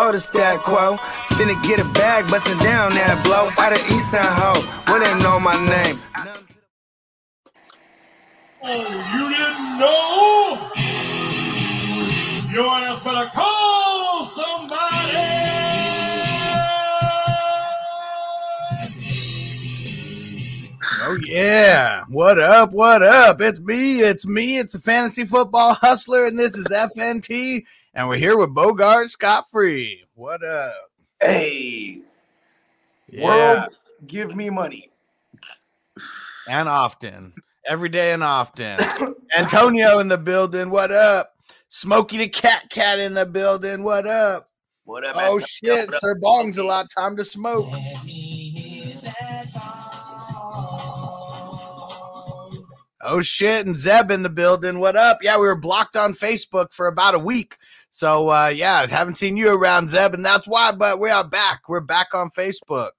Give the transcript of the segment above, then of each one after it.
You notice stat quo. Finna get a bag, bustin' down that blow. Out of East Side Ho, where they know my name. Oh, you didn't know? Your ass better call somebody. Oh yeah. What up? What up? It's me. It's me. It's a fantasy football hustler, and this is FNT, and we're here with Bogart Scott Free. What up? Hey, Yeah. world, give me money. And often. Every day and often. Antonio in the building. What up? Smokey the Cat Cat in the building. What up? What up? Oh Antonio? shit, up? Sir Bong's a lot. Time to smoke. Oh shit, and Zeb in the building. What up? Yeah, we were blocked on Facebook for about a week. So uh yeah, haven't seen you around, Zeb, and that's why, but we are back. We're back on Facebook.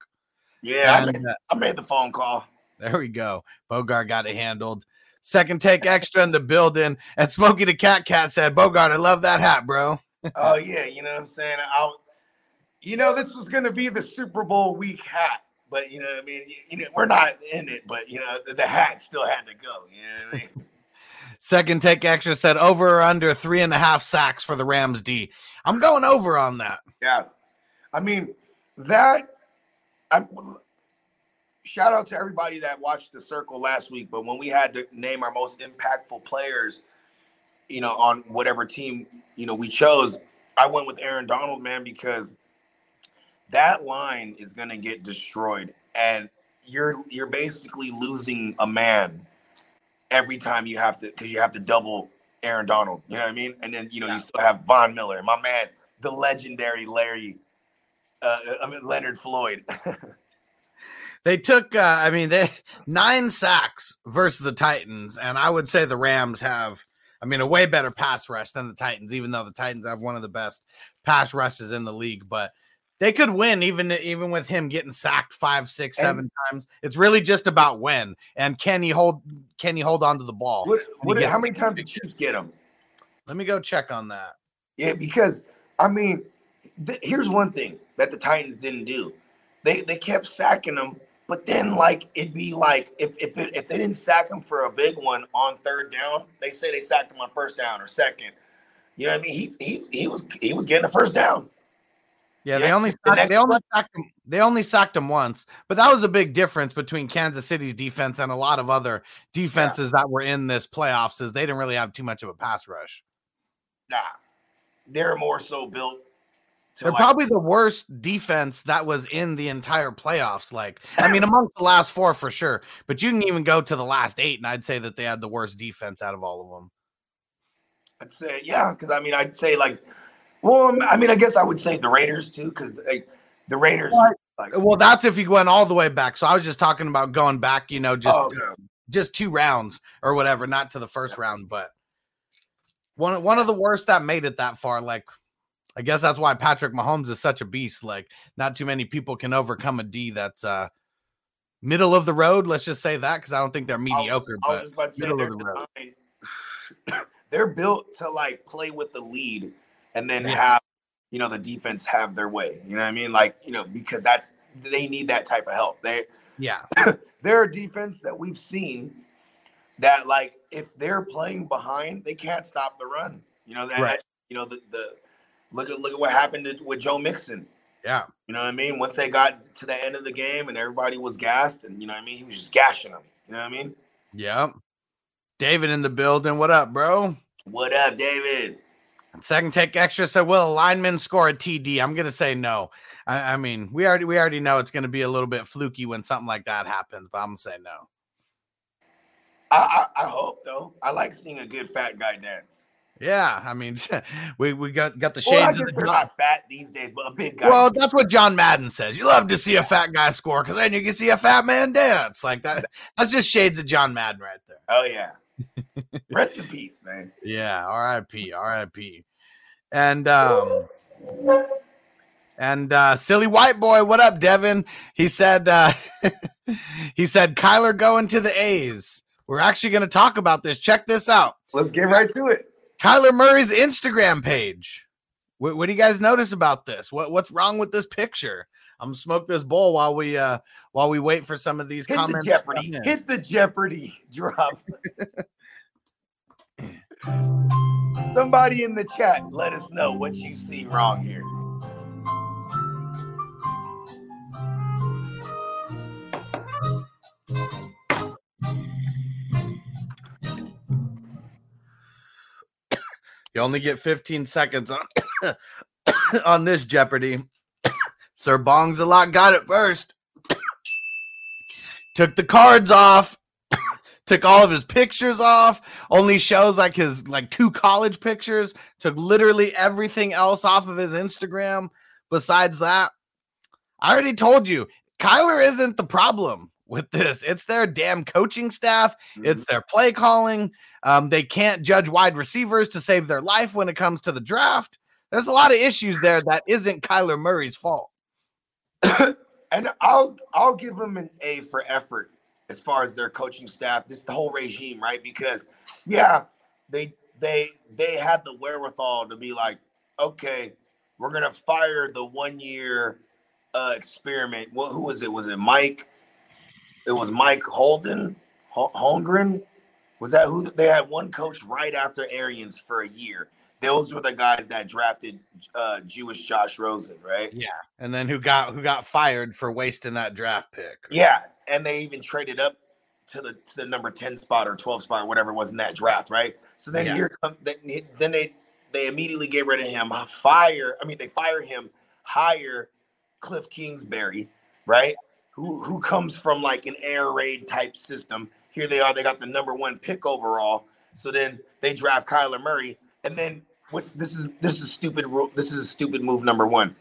Yeah, I made, uh, I made the phone call. there we go. Bogart got it handled. Second take extra in the building. And Smokey the Cat Cat said, Bogart, I love that hat, bro. Oh yeah, you know what I'm saying. I'll, you know, this was gonna be the Super Bowl week hat, but you know what I mean. You, you know, we're not in it, but you know, the, the hat still had to go. You know what I mean? Second take extra said over or under three and a half sacks for the Rams D. I'm going over on that. Yeah, I mean that. I'm. Shout out to everybody that watched the circle last week. But when we had to name our most impactful players, you know, on whatever team you know we chose, I went with Aaron Donald, man, because that line is going to get destroyed, and you're you're basically losing a man every time you have to because you have to double Aaron Donald. You know what I mean? And then you know you still have Von Miller, my man, the legendary Larry, uh, I mean Leonard Floyd. They took, uh, I mean, they nine sacks versus the Titans, and I would say the Rams have, I mean, a way better pass rush than the Titans, even though the Titans have one of the best pass rushes in the league. But they could win even even with him getting sacked five, six, seven And- times. It's really just about when and can he hold can he hold on to the ball? what, what, how many times did Chiefs get him? Let me go check on that. Yeah, because I mean, th- here's one thing that the Titans didn't do. They they kept sacking him, but then like it'd be like if if it, if they didn't sack him for a big one on third down, they say they sacked him on first down or second. You know what I mean? He he he was he was getting a first down. Yeah, they Yeah, only the they only sacked him. They only sacked him once, but that was a big difference between Kansas City's defense and a lot of other defenses that were in this playoffs. Is they didn't really have too much of a pass rush. Nah, they're more so built. To They're like- probably the worst defense that was in the entire playoffs. Like, I mean, amongst the last four for sure, but you can even go to the last eight, and I'd say that they had the worst defense out of all of them. I'd say yeah, because I mean I'd say like, well, I mean I guess I would say the Raiders too, because like, the Raiders. Right. Like, Well, that's if you went all the way back. So I was just talking about going back, you know, just oh, okay. just two rounds or whatever, not to the first round, but one one of the worst that made it that far. Like, I guess that's why Patrick Mahomes is such a beast. Like, not too many people can overcome a D that's uh middle of the road. Let's just say that because I don't think they're mediocre, was, but just about to say middle of the road. they're built to like play with the lead and then Yeah. have you know the defense have their way. You know what I mean? Like you know because that's they need that type of help. They yeah, they're a defense that we've seen that like if they're playing behind, they can't stop the run. You know that Right. you know the the look at look at what happened to, with Joe Mixon. yeah. You know what I mean? Once they got to the end of the game and everybody was gassed, and you know what I mean, he was just gashing them. You know what I mean? Yep. David in the building. What up, bro? What up, David? Second take extra said, "Will a lineman score a TD?" I'm gonna say no. I, I mean, we already we already know it's gonna be a little bit fluky when something like that happens, but I'm gonna say no. I, I I hope though. I like seeing a good fat guy dance. Yeah, I mean, we we got got the Well, shades guess of the not fat these days, but a big guy. Well, that's what John Madden says. You love to see a fat guy score because then you can see a fat man dance. Like that. That's just shades of John Madden right there. oh yeah. Rest in peace, man. Yeah. R.I.P. R.I.P. And um and uh silly white boy, what up, Devin? He said uh he said Kyler going to the A's. We're actually gonna talk about this. Check this out. Let's get right to it. Kyler Murray's Instagram page. What, what do you guys notice about this? What what's wrong with this picture? I'm gonna smoke this bowl while we uh while we wait for some of these Hit comments. to Jeopardy. Hit the Jeopardy drop. Somebody in the chat, let us know what you see wrong here. You only get 15 seconds on on this Jeopardy. Sir Bongs a lot got it first. Took the cards off. Took all of his pictures off. Only shows like his like two college pictures. Took literally everything else off of his Instagram. Besides that, I already told you, Kyler isn't the problem with this. It's their damn coaching staff. It's their play calling. Um, they can't judge wide receivers to save their life when it comes to the draft. There's a lot of issues there that isn't Kyler Murray's fault. and I'll I'll give them an A for effort as far as their coaching staff. This the whole regime, right? Because yeah, they they they had the wherewithal to be like, okay, we're gonna fire the one year uh experiment. What who was it? Was it Mike? It was Mike Holden Hol- Holmgren. Was that who they had one coach right after Arians for a year? Those were the guys that drafted uh Jewish Josh Rosen, right? Yeah. And then who got who got fired for wasting that draft pick? Yeah, and they even traded up to the to the number ten spot or twelve spot or whatever it was in that draft, right? So then Yeah. here come then then they they immediately get rid of him, fire. I mean, they fire him, hire Cliff Kingsbury, right? Who who comes from like an air raid type system. Here they are, they got the number one pick overall. So then they draft Kyler Murray, and then what's this is this is stupid. This is a stupid move number one.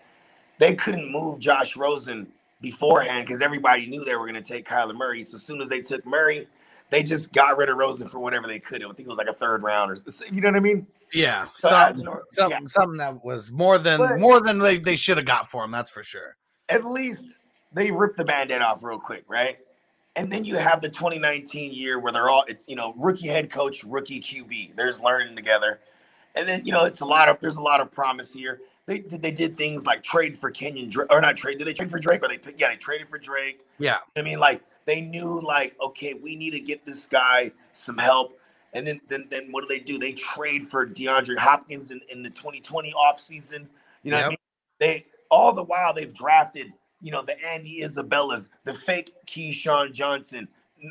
They couldn't move Josh Rosen beforehand because everybody knew they were going to take Kyler Murray. So as soon as they took Murray, they just got rid of Rosen for whatever they could. I think it was like a third round or you know what I mean. Yeah. So, Something, uh, something, yeah. something that was more than But- more than they, they should have got for him, that's for sure. At least they ripped the band-aid off real quick, right? And then you have the 2019 year where they're all it's you know rookie head coach, rookie QB. There's learning together, and then you know it's a lot of there's a lot of promise here. They did they did things like trade for Kenyan Drake or not trade. Did they trade for Drake or they pick- yeah they traded for Drake. Yeah. I mean, like they knew, like, okay, we need to get this guy some help. And then, then, then what do they do? They trade for DeAndre Hopkins in, in the 2020 offseason. You know what I mean? They all the while they've drafted, you know, the Andy Isabellas, the fake Keyshawn Johnson,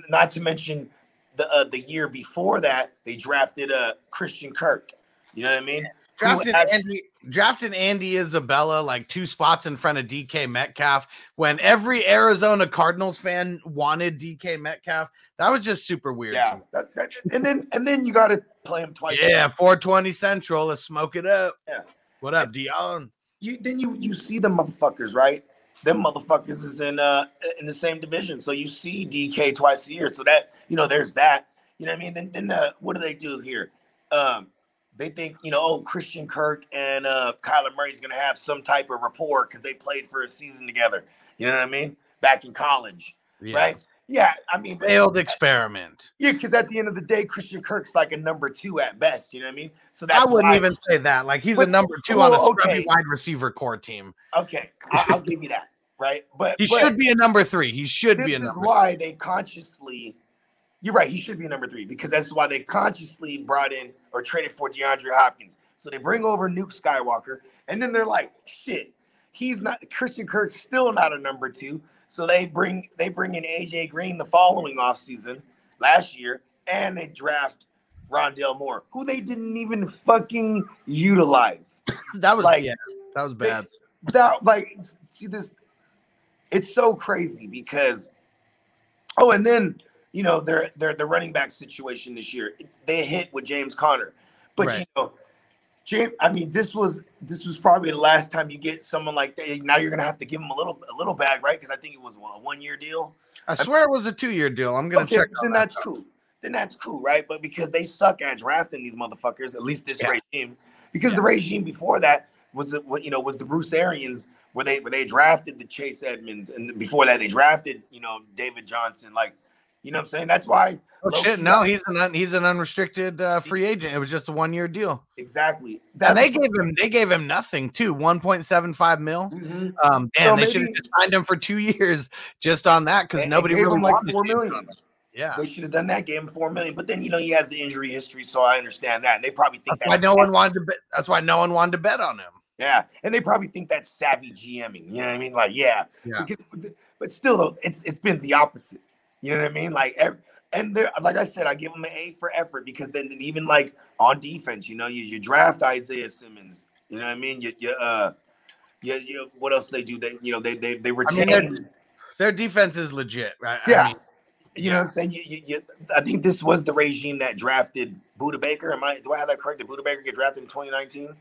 not to mention the uh, the year before that, they drafted uh Christian Kirk. You know what I mean? Who Drafted Andy, drafted Andy Isabella like two spots in front of DK Metcalf when every Arizona Cardinals fan wanted DK Metcalf. That was just super weird. yeah, that, that, and then and then you got to play him twice. Yeah, 420 Central. Let's smoke it up. Yeah. What up, Dion? you then you you see the motherfuckers, right? Them motherfuckers is in uh in the same division. So you see DK twice a year. So that you know, there's that. You know what I mean? Then then uh, what do they do here? Um they think, you know, oh, Christian Kirk and uh Kyler is gonna have some type of rapport because they played for a season together. You know what I mean? Back in college, Yeah. right? Yeah, I mean, but- Failed experiment. yeah, because at the end of the day, Christian Kirk's like a number two at best. You know what I mean? So that's I wouldn't even say that. Like he's a number two on a scrubby okay. wide receiver core team. okay. I, I'll give you that, right? But He but- should be a number three. He should this be a is number. why they consciously you're right he should be number three because that's why they consciously brought in or traded for DeAndre Hopkins. So they bring over Nuke Skywalker and then they're like shit he's not Christian Kirk's still not a number two. So they bring they bring in AJ Green the following offseason last year and they draft Rondale Moore who they didn't even fucking utilize. That was Like, yeah, that was bad. that like see this it's so crazy because oh and then you know, their their the running back situation this year. They hit with James Conner, but Right. you know, James. I mean, this was this was probably the last time you get someone like that. Now you're gonna have to give him a little a little bag, right? Because I think it was a one year deal. I swear it was a two year deal. I'm gonna Okay, check. then that. that's cool. Then that's cool, right? But because they suck at drafting these motherfuckers, at least this Yeah. regime, because the regime before that was the what you know was the Bruce Arians where they where they drafted the Chase Edmonds, and before that they drafted you know David Johnson, like you know what I'm saying. That's why. Oh, shit, no, he's an un, he's an unrestricted uh, free agent. It was just a one year deal, exactly. and they gave him they gave him nothing too, one point seven five mil. Mhm. Um, damn, So they should have signed him for two years just on that because nobody gave really him like four million. Yeah, They should have done that. Gave him four million, but then you know he has the injury history, so I understand that. And they probably think that's why that no one wanted to. Bet, that's why no one wanted to bet on him. Yeah, and they probably think that's savvy GMing. You know what I mean? Like, yeah, Yeah. because but still, it's it's been the opposite. You know what I mean? Like, and there, like I said, I give them an A for effort because then even like on defense, you know, you, you draft Isaiah Simmons. You know what I mean? You, you uh, you, you what else they do? They you know they they they I retain. mean, their, defense is legit, right? I yeah, mean, you know what I'm saying? You, you, you, I think this was the regime that drafted Budda Baker. Am I? Do I have that correct? Did Budda Baker get drafted in 2019?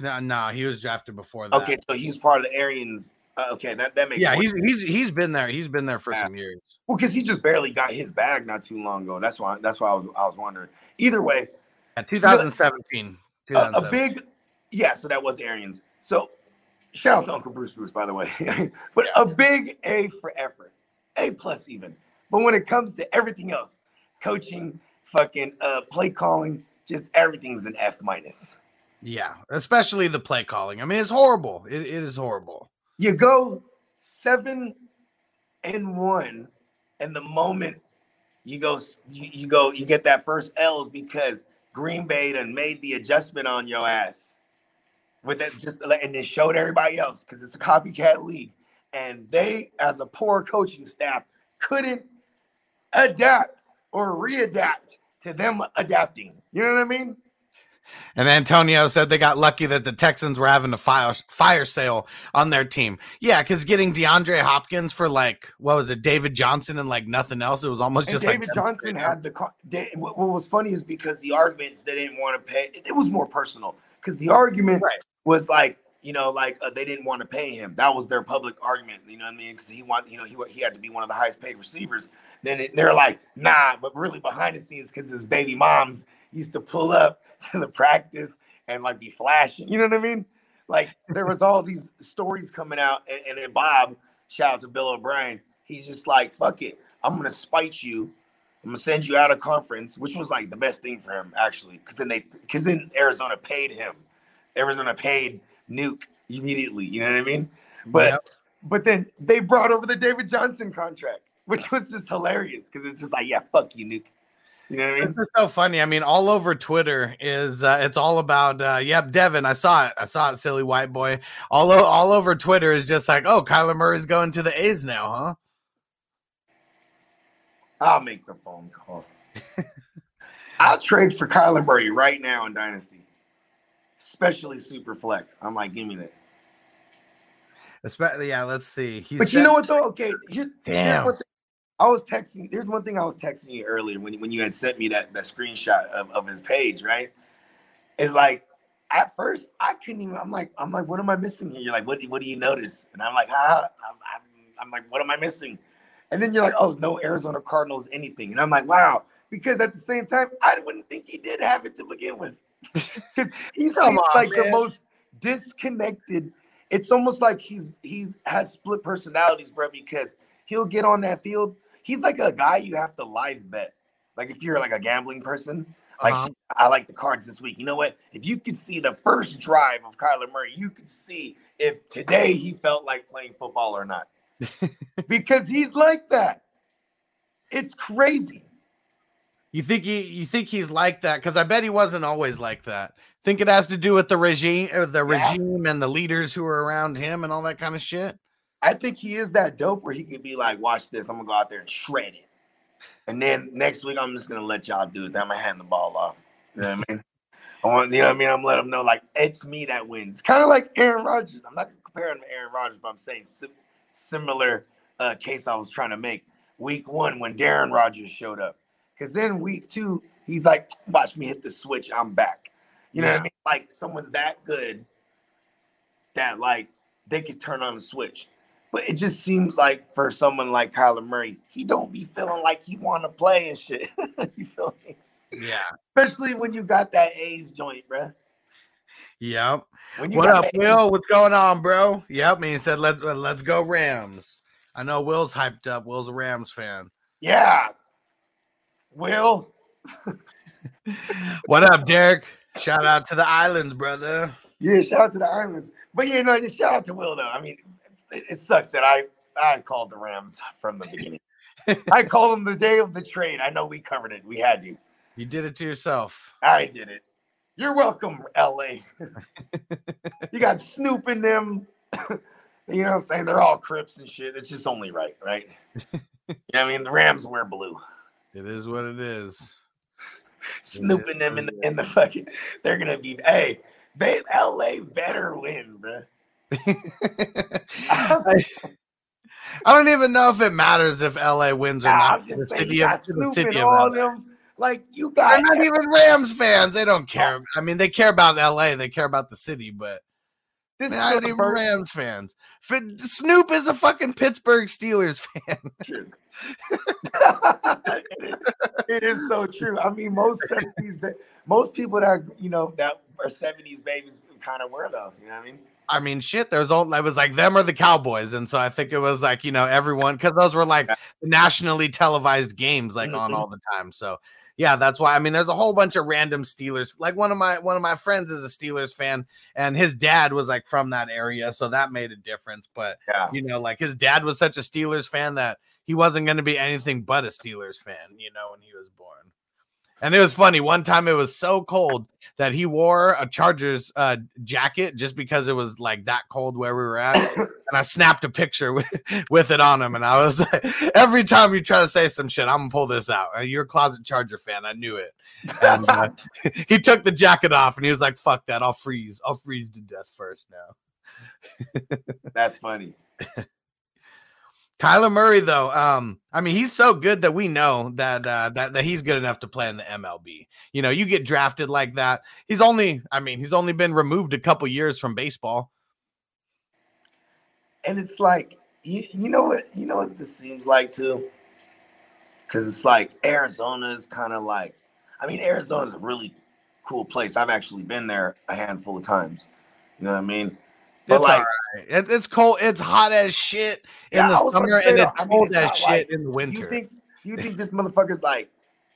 no, no, he was drafted before that. Okay, so he's part of the Arians. Uh, okay, that that makes yeah, he's he's he's been there. He's been there for Yeah. some years. Well, because he just barely got his bag not too long ago. That's why. That's why I was. I was wondering. Either way, Yeah, 2017. a, a big. Yeah. So that was Arians. So shout out to Uncle Bruce Bruce, by the way. but a big A for effort, A plus even. But when it comes to everything else, coaching, fucking uh, play calling, just everything's an F minus. Yeah, especially the play calling. I mean, it's horrible. It, it is horrible. You go seven and one, and the moment you go, you, you go, you get that first L's because Green Bay done made the adjustment on your ass with that just and then showed everybody else because it's a copycat league, and they, as a poor coaching staff, couldn't adapt or readapt to them adapting. You know what I mean? And Antonio said they got lucky that the Texans were having a fire fire sale on their team. Yeah, because getting DeAndre Hopkins for like what was it, David Johnson and like nothing else, it was almost And just David like Johnson had the. What, was funny is because the arguments they didn't want to pay. It, was more personal because the argument Right. was like you know like uh, they didn't want to pay him. That was their public argument. You know what I mean? Because he want you know he he had to be one of the highest paid receivers. Then it, they're like nah, but really behind the scenes because his baby moms used to pull up to the practice and like be flashing. You know what I mean? Like there was all these stories coming out, and, and then Bob, shout out to Bill O'Brien, he's just like, fuck it, I'm gonna spite you. I'm gonna send you out of conference, which was like the best thing for him actually, because then they, because then Arizona paid him. Arizona paid Nuke immediately. You know what I mean? But Yep. but then they brought over the David Johnson contract, which was just hilarious because it's just like, yeah, fuck you, Nuke. You know what I mean? This is so funny. I mean, all over Twitter is uh, it's all about uh, yep, Devin. I saw it. I saw it, silly white boy. All o- all over Twitter is just like, oh, Kyler Murray's going to the A's now, huh? I'll make the phone call. I'll trade for Kyler Murray right now in Dynasty, especially Super Flex. I'm like, give me that. Especially, yeah. Let's see. He But you said- know what though? Okay, here's, here's Damn. one thing. I was texting. There's one thing I was texting you earlier when, when you had sent me that, that screenshot of, of his page, right? It's like at first I couldn't even. I'm like, I'm like, what am I missing here? You're like, what, do- what do you notice? And I'm like, ah, I'm, I'm, I'm like, what am I missing? And then you're like, oh, no Arizona Cardinals anything. And I'm like, wow, because at the same time, I wouldn't think he did have it to begin with, because he Come seems on, like the most disconnected. It's almost like he's he's has split personalities, bro. Because he'll get on that field. He's like a guy you have to live bet. Like if you're like a gambling person, like Uh-huh. I like the cards this week. You know what? If you could see the first drive of Kyler Murray, you could see if today he felt like playing football or not. because he's like that. It's crazy. You think he you think he's like that? Because I bet he wasn't always like that. Think it has to do with the regime, or the Yeah. regime, and the leaders who are around him, and all that kind of shit. I think he is that dope where he could be like, watch this, I'm gonna go out there and shred it. And then next week I'm just gonna let y'all do it. I'm gonna hand the ball off. You know what I mean? I want, you know what I mean? I'm letting them know like it's me that wins. Kind of like Aaron Rodgers. I'm not gonna compare him to Aaron Rodgers, but I'm saying sim- similar uh, case I was trying to make week one when Aaron Rodgers showed up. Because then week two, he's like, watch me hit the switch, I'm back. You know what I mean? Like someone's that good that like they could turn on the switch. But it just seems like for someone like Kyler Murray, he don't be feeling like he want to play and shit. you feel me? Yeah. Especially when you got that A's joint, bruh. Yep. What up, A's- Will? What's going on, bro? Yep. Me said let's uh, let's go Rams. I know Will's hyped up. Will's a Rams fan. Yeah. Will, What up, Derek? Shout out to the islands, brother. Yeah, shout out to the Islands. But you know, just shout out to Will though. I mean, it, sucks that I I called the Rams from the beginning. I called them the day of the trade. I know we covered it. We had to. You did it to yourself. I did it. You're welcome, LA. you got Snoop in them. you know what I'm saying? They're all Crips and shit. It's just only right, right? you know I mean? The Rams wear blue. It is what it is. Snooping them in the, in the fucking they're gonna be hey, they LA better win, bro. I, I don't even know if it matters if LA wins or Nah, not. The city of the city of LA. them. Like you They're got not even Rams fans. They don't care. I mean, they care about LA. They care about the city, but this they're is not even Rams fans. Snoop is a fucking Pittsburgh Steelers fan. True. it, is, it is so true. I mean, most seventies, most people that you know that are seventies babies kind of were though. You know what I mean? I mean, shit. There's all. It was like them or the Cowboys, and so I think it was like you know everyone because those were like nationally televised games, like on Mhm. all the time. So yeah, that's why. I mean, there's a whole bunch of random Steelers. Like one of my one of my friends is a Steelers fan, and his dad was like from that area, so that made a difference. But Yeah. you know, like his dad was such a Steelers fan that he wasn't going to be anything but a Steelers fan, you know, when he was born. And it was funny. One time it was so cold that he wore a Chargers uh, jacket just because it was like that cold where we were at. and I snapped a picture with, with it on him. And I was like, every time you try to say some shit, I'm going to pull this out. Uh, You're a closet Charger fan. I knew it. And uh, he took the jacket off and he was like, fuck that. I'll freeze. I'll freeze to death first now. That's funny. Kyler Murray, though, um, I mean, he's so good that we know that uh, that that he's good enough to play in the MLB. You know, you get drafted like that. He's only, I mean, he's only been removed a couple years from baseball. And it's like you, you know what you know what this seems like too? Because it's like Arizona is kind of like I mean Arizona's a really cool place. I've actually been there a handful of times. You know what I mean? It's like all right. It- it's cold. It's hot as shit in Yeah, the was about to summer, say and it's I mean, cold it's as shit like- in the winter. you think do you think this motherfucker's like,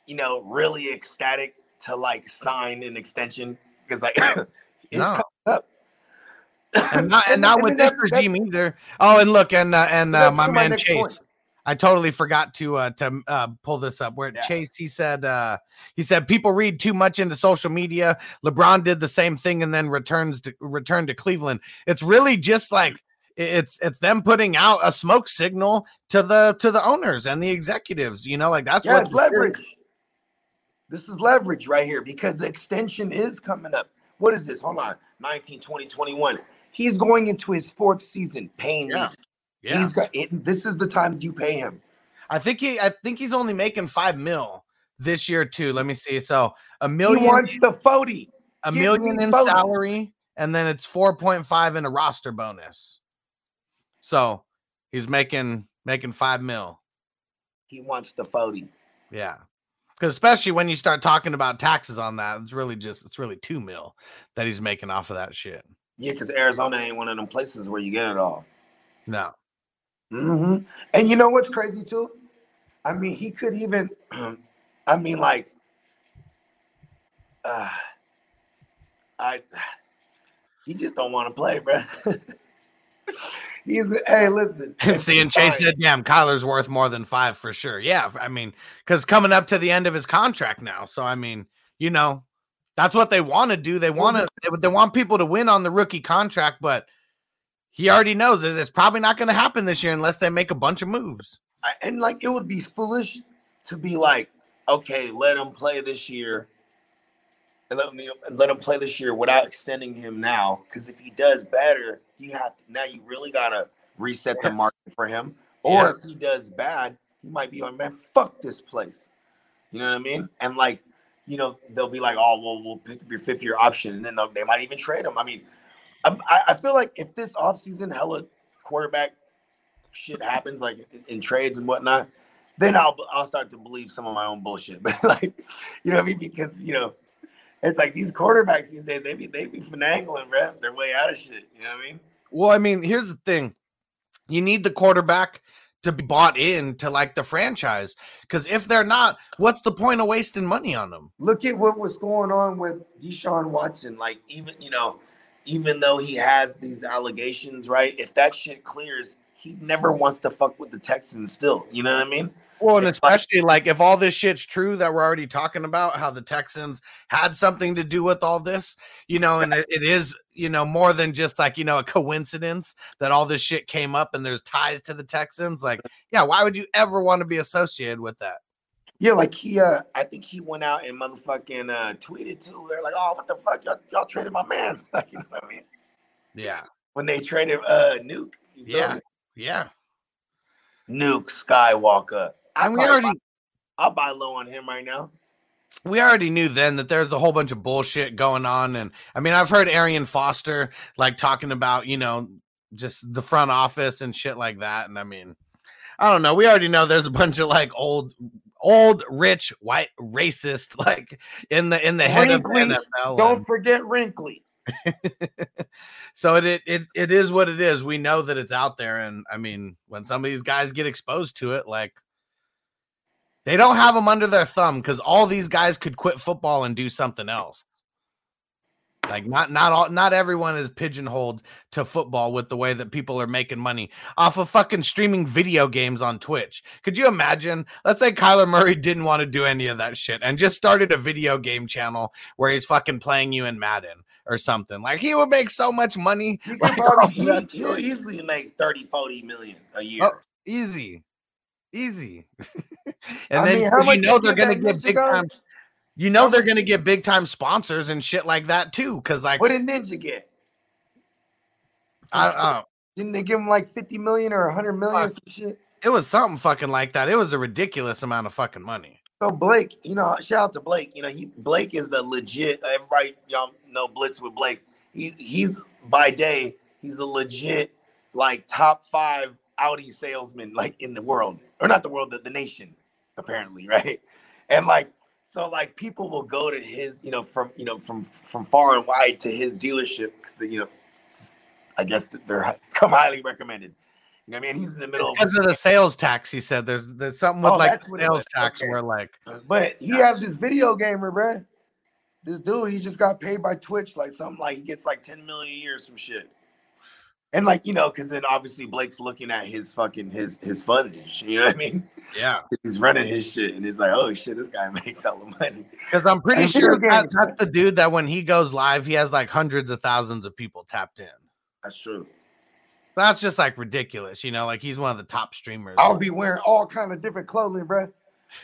you know, really ecstatic to like sign an extension? Because like it's No. up. and not, and not then with this that- regime either. Oh, and look, and uh, and uh, my man Chase. point. I totally forgot to uh to uh pull this up where Yeah. Chase he said uh he said people read too much into social media. LeBron did the same thing and then returns to return to Cleveland. It's really just like it's it's them putting out a smoke signal to the to the owners and the executives, you know, like that's Yeah, what leverage. This is leverage right here because the extension is coming up. What is this? Hold on. 19, 20, 21. He's going into his fourth season paying Yeah. Yeah. He's got it. This is the time you pay him. I think he I think he's only making 5 mil this year too. Let me see. So a He million wants the 40. a give million in both. salary and then it's 4.5 in a roster bonus so he's making making five mil He wants the 40. yeah because especially when you start talking about taxes on that it's really just it's really two mil that he's making off of that shit Yeah, because Arizona ain't one of them places where you get it all. no hmm And you know what's crazy too? I mean, he could even, I mean, like, uh, I, he just don't want to play, bro. He's, hey, listen. and seeing chase said damn kyler's worth more than five for sure yeah i mean because coming up to the end of his contract now so i mean you know that's what they want to do they want to they, they want people to win on the rookie contract but he already knows that it's probably not going to happen this year unless they make a bunch of moves and like, it would be foolish to be like, okay, let him play this year. And let him, and let him play this year without extending him now. Because if he does better, you have to, now you really gotta reset the market for him. Or Yeah. if he does bad, he might be like, man, fuck this place. You know what I mean? And like, you know, they'll be like, oh, well, we'll pick up your fifth year option, and then they might even trade him. I mean, I'm, I, I feel like if this offseason hella quarterback shit happens, like in, in trades and whatnot, then I'll I'll start to believe some of my own bullshit. But like, you know what I mean? Because you know, it's like these quarterbacks these days, they be they be finagling, bro. Their way out of shit. You know what I mean? Well, I mean, here's the thing. You need the quarterback to be bought in to like the franchise. Because if they're not, what's the point of wasting money on them? look at what was going on with Deshaun Watson. Like, even you know, even though he has these allegations, right? If that shit clears, he never wants to fuck with the Texans. Still, you know what I mean? Well, and It's like- especially like if all this shit's true that we're already talking about, how the Texans had something to do with all this, you know, and it, it is, you know, more than just like, you know, a coincidence that all this shit came up and there's ties to the Texans. Like, yeah, why would you ever want to be associated with that? Yeah, like he, uh, I think he went out and motherfucking uh, tweeted too. They're like, "Oh, what the fuck, y'all, y'all traded my man?" Like, you know what I mean? Yeah. When they traded uh Nuke, you feel Yeah. Yeah. Nuke Skywalker. I And we already I'll buy low on him right now. we already knew then that there's a whole bunch of bullshit going on and i mean i've heard arian foster like talking about you know just the front office and shit like that and i mean i don't know we already know there's a bunch of like old old rich white racist like in the in the head of the NFL Don't and- forget Wrinkly. so it, it it it is what it is. We know that it's out there and i mean when some of these guys get exposed to it like they don't have them under their thumb because all these guys could quit football and do something else like not not all not everyone is pigeonholed to football with the way that people are making money off of fucking streaming video games on Twitch. Could you imagine? Let's say Kyler Murray didn't want to do any of that shit and just started a video game channel where he's fucking playing you in Madden or something. Like he would make so much money. He could Like, probably, off he, he'll easily make 30, 40 million a year. Oh, easy. Easy. and I then mean, you know they're gonna get big time you know they're gonna get big time sponsors and shit like that too. Cause like What did Ninja get? I don't know. Didn't they give him like 50 million or 100 million or some shit? It was something fucking like that. It was a ridiculous amount of fucking money. So Blake, you know, shout out to Blake. You know, he Blake is a legit. Everybody, y'all know Blitz with Blake. He, he's by day, he's a legit like top five Audi salesman like in the world, or not the world, the, the nation, apparently, right? And like, so like people will go to his, you know, from you know from from far and wide to his dealership because you know, I guess they're come highly recommended. You know what I mean? He's in the middle of Because of the sales tax, he said there's there's something with Oh, like that's what it sales tax Okay. where like uh, But he has this video gamer, bruh. This dude, he just got paid by Twitch, like something like he gets like 10 million a year, some shit. And like, you know, because then obviously Blake's looking at his fucking his his fundage. You know what I mean? yeah. He's running his shit, and it's like, oh shit, this guy makes hella money. Because I'm pretty And sure video that, games, that's the dude that when he goes live, he has like hundreds of thousands of people tapped in. That's true. That's just like ridiculous, you know. Like he's one of the top streamers. I'll be wearing all kind of different clothing, bro.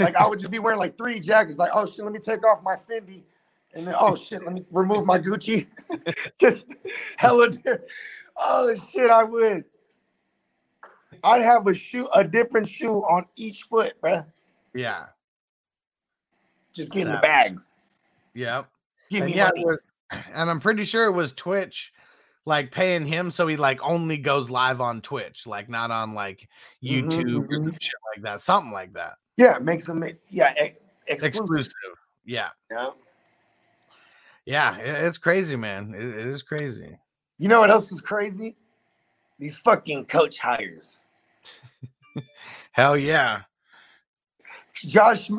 Like I would just be wearing like three jackets. Like, oh shit, let me take off my Fendi, and then oh shit, let me remove my Gucci. just hella. di- Oh shit, I would. I'd have a shoe, a different shoe on each foot, bro. yeah, Just getting the bags. yeah. Give And me yeah, was- and I'm pretty sure it was Twitch like paying him so he like only goes live on Twitch, like not on like YouTube or some mhm. shit like that. Something like that. Yeah, makes them. Yeah, ex- exclusive. Exclusive. Yeah. Yeah. Yeah. it's crazy, man. It- it is crazy. You know what else is crazy? These fucking coach hires. Hell yeah. Josh,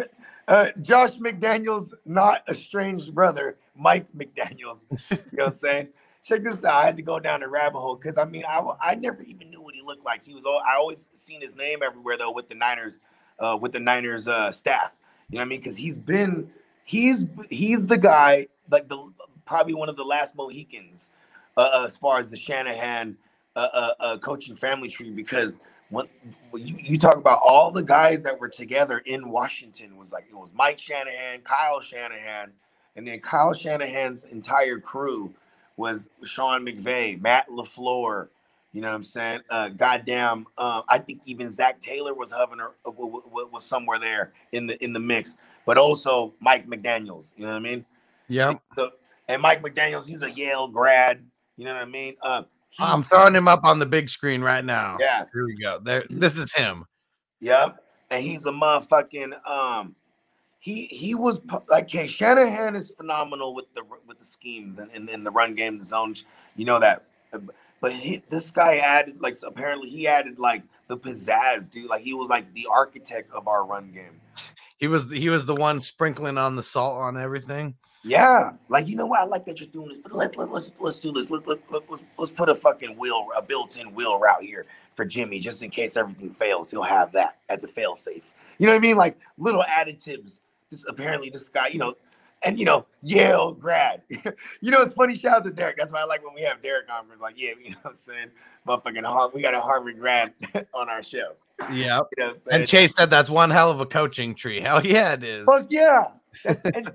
uh, Josh McDaniels, not a strange brother, Mike McDaniels. You know what I'm saying? Check this out. I had to go down the rabbit hole because I mean, I, I never even knew what he looked like. He was all, I always seen his name everywhere though with the Niners, uh, with the Niners uh, staff. You know what I mean? Because he's been, he's he's the guy like the probably one of the last Mohicans uh, uh, as far as the Shanahan uh, uh, uh, coaching family tree because when, when you, you talk about all the guys that were together in Washington was like it was Mike Shanahan, Kyle Shanahan, and then Kyle Shanahan's entire crew was Sean McVay, Matt LaFleur, You know what I'm saying? Uh, goddamn, uh, I think even Zac Taylor was hovering or was somewhere there in the in the mix, but also Mike McDaniel's. You know what I mean? Yeah. So, and Mike McDaniel's, he's a Yale grad. You know what I mean? Uh, he- I'm throwing him up on the big screen right now. yeah, Here we go. There, this is him. Yep. And he's a motherfucking um he he was like okay, Shanahan is phenomenal with the with the schemes and in, in the run game, the zones, you know that. But he, this guy added like apparently he added like the pizzazz, dude. Like he was like the architect of our run game. He was he was the one sprinkling on the salt on everything. Yeah, like you know what? I like that you're doing this, but let, let, let's let's do this. Let, let, let, let's let's put a fucking wheel, a built-in wheel route here for Jimmy, just in case everything fails. He'll have that as a fail safe. You know what I mean? Like little additives. Just apparently this guy, you know, and you know Yale grad. you know it's funny. Shout out to Derek. That's why I like when we have Derek on. It's like, yeah, you know what I'm saying? Motherfucking Har- we got a Harvard grad on our show. Yeah. You know what I'm saying? And Chase said that's one hell of a coaching tree. Hell yeah, it is. Fuck yeah. and,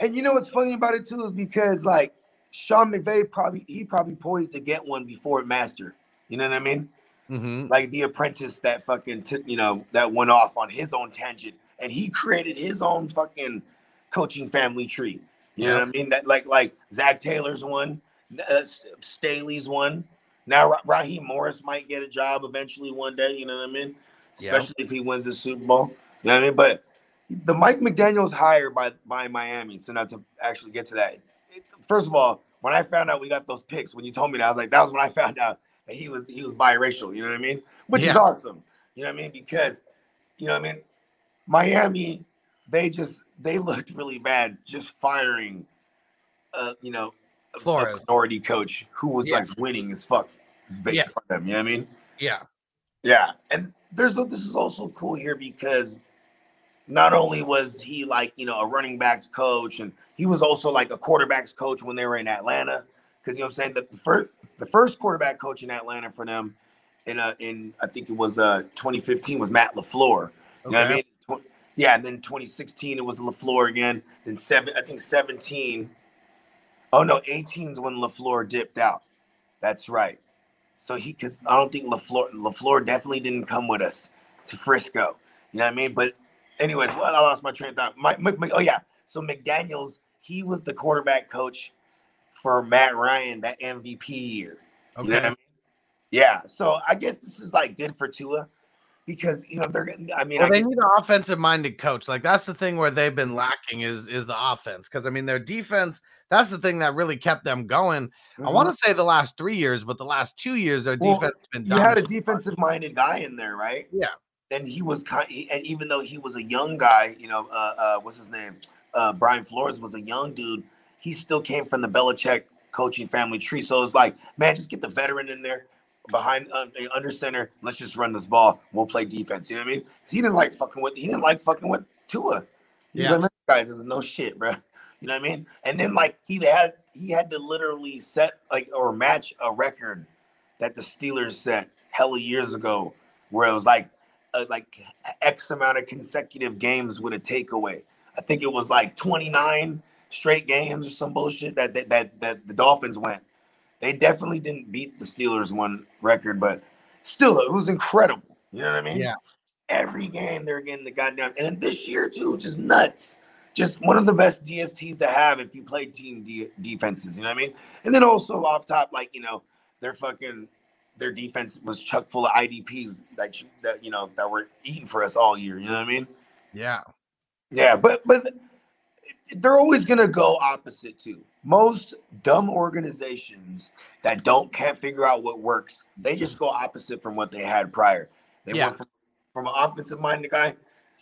and you know what's funny about it too is because like Sean McVay probably he probably poised to get one before master. You know what I mean? hmm Like the apprentice that fucking took, you know, that went off on his own tangent and he created his own fucking coaching family tree. You know what I mean? That like like Zac Taylor's one, uh, Staley's one. Now Ra- Raheem Morris might get a job eventually one day. You know what I mean? Yeah. Especially if he wins the Super Bowl. You know what I mean? But the Mike McDaniel's hire by by Miami. So now to actually get to that, it, first of all, when I found out we got those picks, when you told me that, I was like, that was when I found out that he was he was biracial. You know what I mean? Which is awesome. You know what I mean? Because you know what I mean. Miami, they just they looked really bad just firing, uh, you know, a- Flores. a minority coach who was Yeah. like winning as fuck Yeah. for them. You know what I mean? Yeah. Yeah, and there's this is also cool here because not only was he like you know a running backs coach, and he was also like a quarterbacks coach when they were in Atlanta. Because you know what I'm saying the first the first quarterback coach in Atlanta for them in uh in I think it was uh 2015 was Matt Lafleur. You know what I Okay. mean? Yeah, and then 2016 it was Lafleur again. Then seven, I think 17. Oh no, 18 is when Lafleur dipped out. That's right. So he, because I don't think Lafleur, Lafleur definitely didn't come with us to Frisco. You know what I mean? But anyways, well, I lost my train of thought. My, my, my- oh yeah, so McDaniel's he was the quarterback coach for Matt Ryan that MVP year. You know I Okay. mean? Yeah. So I guess this is like good for Tua because you know they're. I mean, Well, I they guess- need an offensive minded coach. Like that's the thing where they've been lacking is is the offense. Because I mean their defense, that's the thing that really kept them going. I want to say the last three years, but the last two years their Mm-hmm. Well, defense has been you had a defensive minded guy in there, right? Yeah. And he was kind, and even though he was a young guy, you know, uh, uh, what's his name? Uh, Brian Flores was a young dude. He still came from the Belichick coaching family tree. So it's like, man, just get the veteran in there behind uh, under center. Let's just run this ball. We'll play defense. You know what I mean? He didn't like fucking with. He didn't like fucking with Tua. He's Yeah. like, guy doesn't know shit, bro. You know what I mean? And then like he had he had to literally set like or match a record that the Steelers set hella years ago, where it was like uh, like X amount of consecutive games with a takeaway. I think it was like 29 straight games or some bullshit that that that, that the Dolphins went. They definitely didn't beat the Steelers one record, but still it was incredible. You know what I mean? Yeah. Every game they're getting the goddamn and then this year too, just nuts. Just one of the best DSTs to have if you play team de- defenses, you know what I mean? And then also off top, like you know, they're fucking their defense was chuck full of IDPs that you, that you know that were eating for us all year. You know what I mean? Yeah. Yeah, but but they're always gonna go opposite too. Most dumb organizations that don't can't figure out what works, they just go opposite from what they had prior. They Yeah. went from from an offensive minded guy,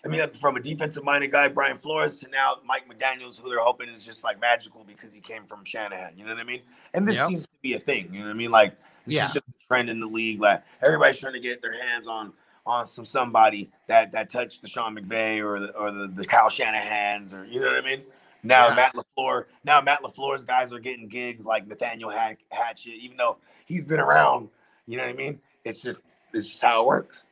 I mean, from a defensive minded guy, Brian Flores, to now Mike McDaniel's, who they're hoping is just like magical because he came from Shanahan. You know what I mean? And this Yep. seems to be a thing. You know what I mean? Like this Yeah. is just trend in the league. Like everybody's trying to get their hands on on some somebody that that touched the Sean McVay or the or the, the Kyle Shanahan's or you know what I mean. Now Yeah. Matt Lafleur, now Matt Lafleur's guys are getting gigs like Nathaniel Hack, Hackett, even though he's been around. You know what I mean? It's just it's just how it works.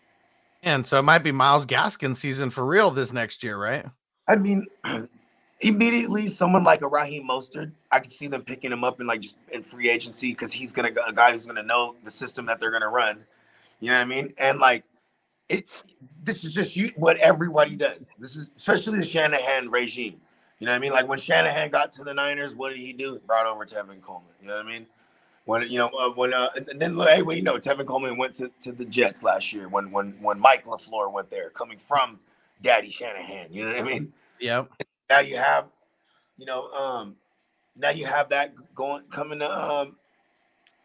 And so it might be Myles Gaskin season for real this next year, right? I mean, immediately someone like a Raheem Mostert, I could see them picking him up in like just in free agency because he's gonna a guy who's gonna know the system that they're gonna run. You know what I mean? And like it, this is just you, what everybody does. This is especially the Shanahan regime. You know what I mean? Like when Shanahan got to the Niners, what did he do? Brought over Tevin Coleman. You know what I mean? When you know uh, when uh, and then hey, well, you know Tevin Coleman went to, to the Jets last year when when when Mike LaFleur went there, coming from Daddy Shanahan. You know what I mean? Yep. Now you have, you know, um, now you have that going coming to um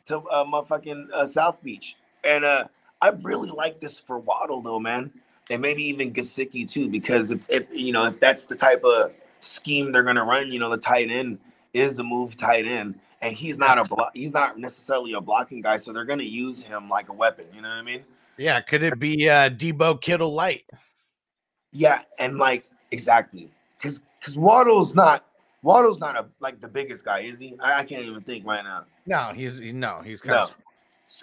to uh, motherfucking uh, South Beach, and uh, I really like this for Waddle though, man, and maybe even Gesicki too, because if, if you know if that's the type of scheme they're gonna run, you know, the tight end is a move tight end, and he's not a block, he's not necessarily a blocking guy, so they're gonna use him like a weapon. You know what I mean? Yeah. Could it be uh, Deebo Kittle light? Yeah, and like exactly because Waddle's not Waddle's not a like the biggest guy, is he? I, I can't even think right now. No, he's he- no, he's kind No, of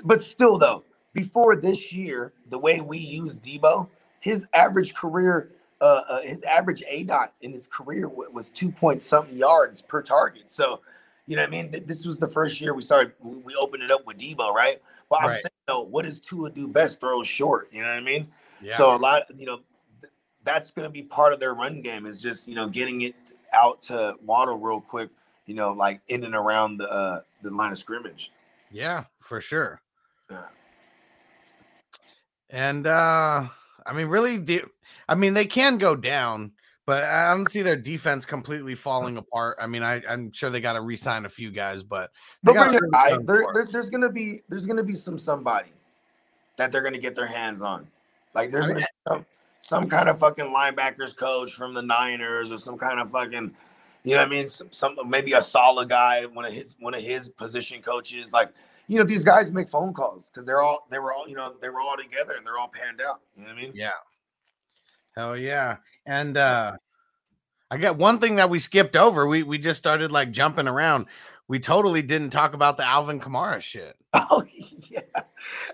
but still though, before this year, the way we use Deebo, his average career, uh, uh his average aDOT in his career wa- was two point something yards per target. So, you know what I mean? Th- This was the first year we started. We opened it up with Deebo, right? But I'm Right. saying, no, what does Tua do best? Throw short. You know what I mean? yeah. So a lot, you know, that's going to be part of their run game is just you know getting it out to Waddle real quick, you know, like in and around the uh, the line of scrimmage. yeah, for sure. Yeah. And uh I mean, really, the I mean, they can go down, but I don't see their defense completely falling apart. I mean, I, I'm sure they got to re-sign a few guys, but they gotta a guy. return There, for it. there- there's gonna be there's gonna be some somebody that they're gonna get their hands on. Like there's I gonna be some kind of fucking linebackers coach from the Niners or some kind of fucking you know what I mean some, some maybe a solid guy one of his one of his position coaches like you know these guys make phone calls because they're all they were all you know they were all together and they're all panned out. You know what I mean? Yeah. Hell yeah. And uh I got one thing that we skipped over. We we just started like jumping around. We totally didn't talk about the Alvin Kamara shit. Oh yeah.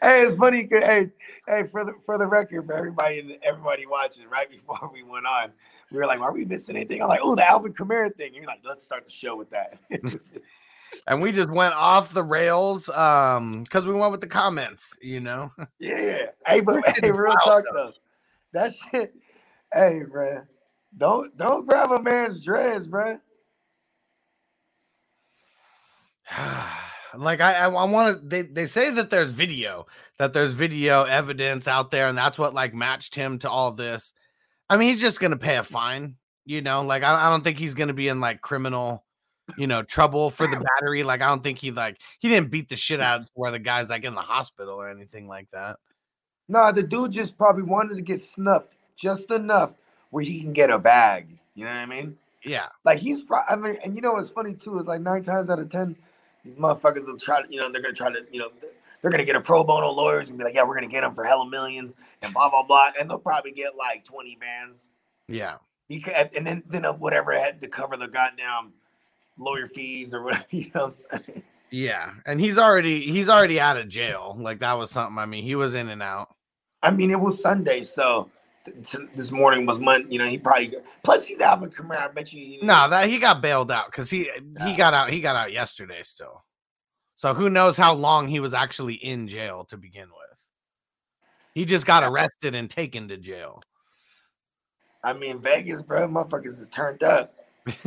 Hey, it's funny. Hey, hey, for the for the record, for everybody and everybody watching, right before we went on, we were like, "Are we missing anything?" I'm like, "Oh, the Alvin Kamara thing." You're like, "Let's start the show with that." And we just went off the rails um because we went with the comments, you know. yeah. Hey, but hey, real talk though. That shit. Hey, bruh. Don't don't grab a man's dreads, bruh. like I I, I want to they, they say that there's video that there's video evidence out there and that's what like matched him to all this. I mean, he's just gonna pay a mm. fine, you know. Like I, I don't think he's gonna be in like criminal, you know, trouble for the battery. Like I don't think he like he didn't beat the shit out of where the guy's like in the hospital or anything like that. Nah, the dude just probably wanted to get snuffed just enough where he can get a bag. You know what I mean? Yeah, Like he's probably, I mean, and you know what's funny too is like nine times out of ten, these motherfuckers will try to, you know, they're gonna try to, you know, they're- gonna get a pro bono lawyers and be like, yeah, we're gonna get them for hella millions and blah blah blah, and they'll probably get like twenty bands. yeah, Because, and then then uh, whatever had to cover the goddamn lawyer fees or whatever, you know. What I'm saying? yeah. And he's already he's already out of jail. Like that was something. I mean, he was in and out. I mean, it was Sunday, so this morning was Monday. You know, he probably plus he's Alvin Kamara. I bet you. you No, that he got bailed out because he he got out. He got out yesterday still. So who knows how long he was actually in jail to begin with? He just got arrested and taken to jail. I mean, Vegas, bro, motherfuckers is turned up. After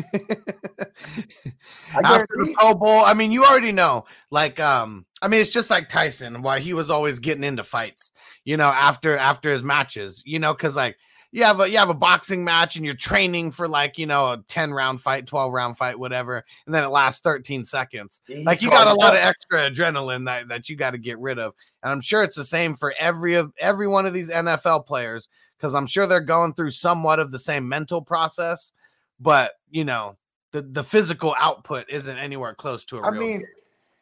the Pro Bowl, I mean, you already know. Like, um, I mean, it's just like Tyson, why he was always getting into fights. You know, after after his matches, you know, because like you have a you have a boxing match and you're training for like you know a ten round fight, twelve round fight, whatever, and then it lasts thirteen seconds. he's like you got a lot of extra adrenaline that, that you got to get rid of and i'm sure it's the same for every of every one of these nfl players because i'm sure they're going through somewhat of the same mental process but you know the, the physical output isn't anywhere close to a I mean,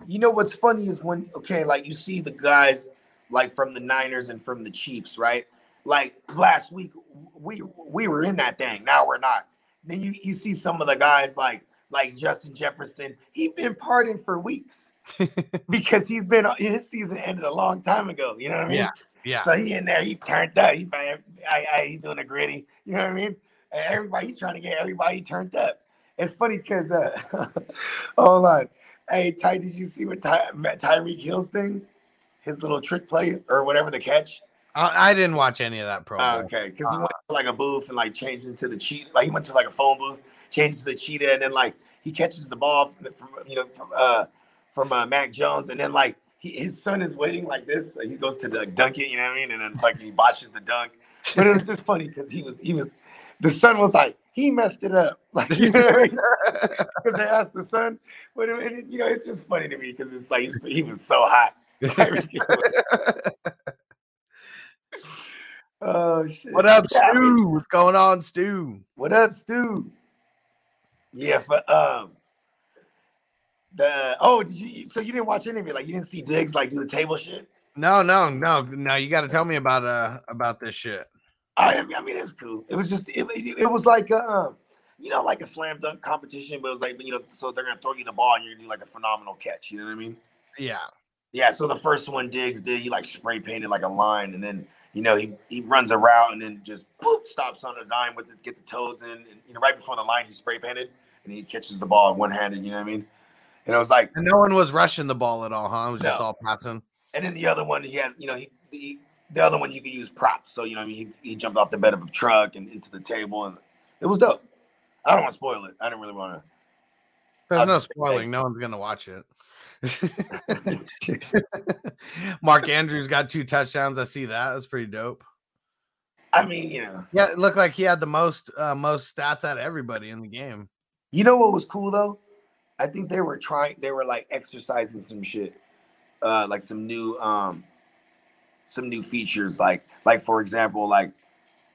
you know what's funny is when okay, like you see the guys like from the Niners and from the Chiefs, right? Like last week, we we were in that thing. Now we're not. Then you you see some of the guys like like Justin Jefferson. He's been partying for weeks because he's been his season ended a long time ago. You know what I mean? Yeah, yeah So he in there, he turned up. He's like, I, I, he's doing a gritty. You know what I mean? everybody he's trying to get everybody turned up. It's funny because uh, hold on, hey Ty, did you see what Ty, Tyreek Hill's thing? His little trick play or whatever the catch. I, I didn't watch any of that pro. Oh, Bowl. okay, because he went to like a booth and like changed into the cheat. Like he went to like a phone booth, changed to the cheetah, and then like he catches the ball from, from you know from uh from uh, Mac Jones, and then like he, his son is waiting like this. So he goes to the dunk it, you know what I mean, and then like he botches the dunk. But it was just funny because he was he was the son was like he messed it up, like you know what I mean? Because they asked the son, but it- you know it's just funny to me because it's like he was so hot. oh shit! what up, Yeah, I mean, Stu? What's going on, Stu? What up, Stu? Yeah, for um the oh, did you so you didn't watch any of it? Like you didn't see Diggs like do the table shit? No, no, no, no. You got to tell me about uh about this shit. I I mean, I mean it's cool. It was just it, it, it was like um you know like a slam dunk competition, but it was like you know so they're gonna throw you the ball and you're gonna do like a phenomenal catch. You know what I mean? Yeah. Yeah. So the first one Diggs did he like spray painted like a line, and then you know he he runs a route and then just boop, stops on a dime with it, get the toes in, and you know right before the line he spray painted and he catches the ball one handed. You know what I mean? And it was like And no one was rushing the ball at all, huh? It was just all passing. And then the other one, he had, you know, he the, the other one you could use props. So you know, I mean, he, he jumped off the bed of a truck and into the table, and it was dope. I don't want to spoil it. I didn't really want There's I no spoiling. No one's gonna watch it. Mark Andrews got two touchdowns. I see that. That's pretty dope. I mean, you know, Yeah, it looked like he had the most uh, most stats out of everybody in the game. you know what was cool though? I think they were trying. They were like exercising some shit, uh, like some new, um, some new features. Like, like for example, like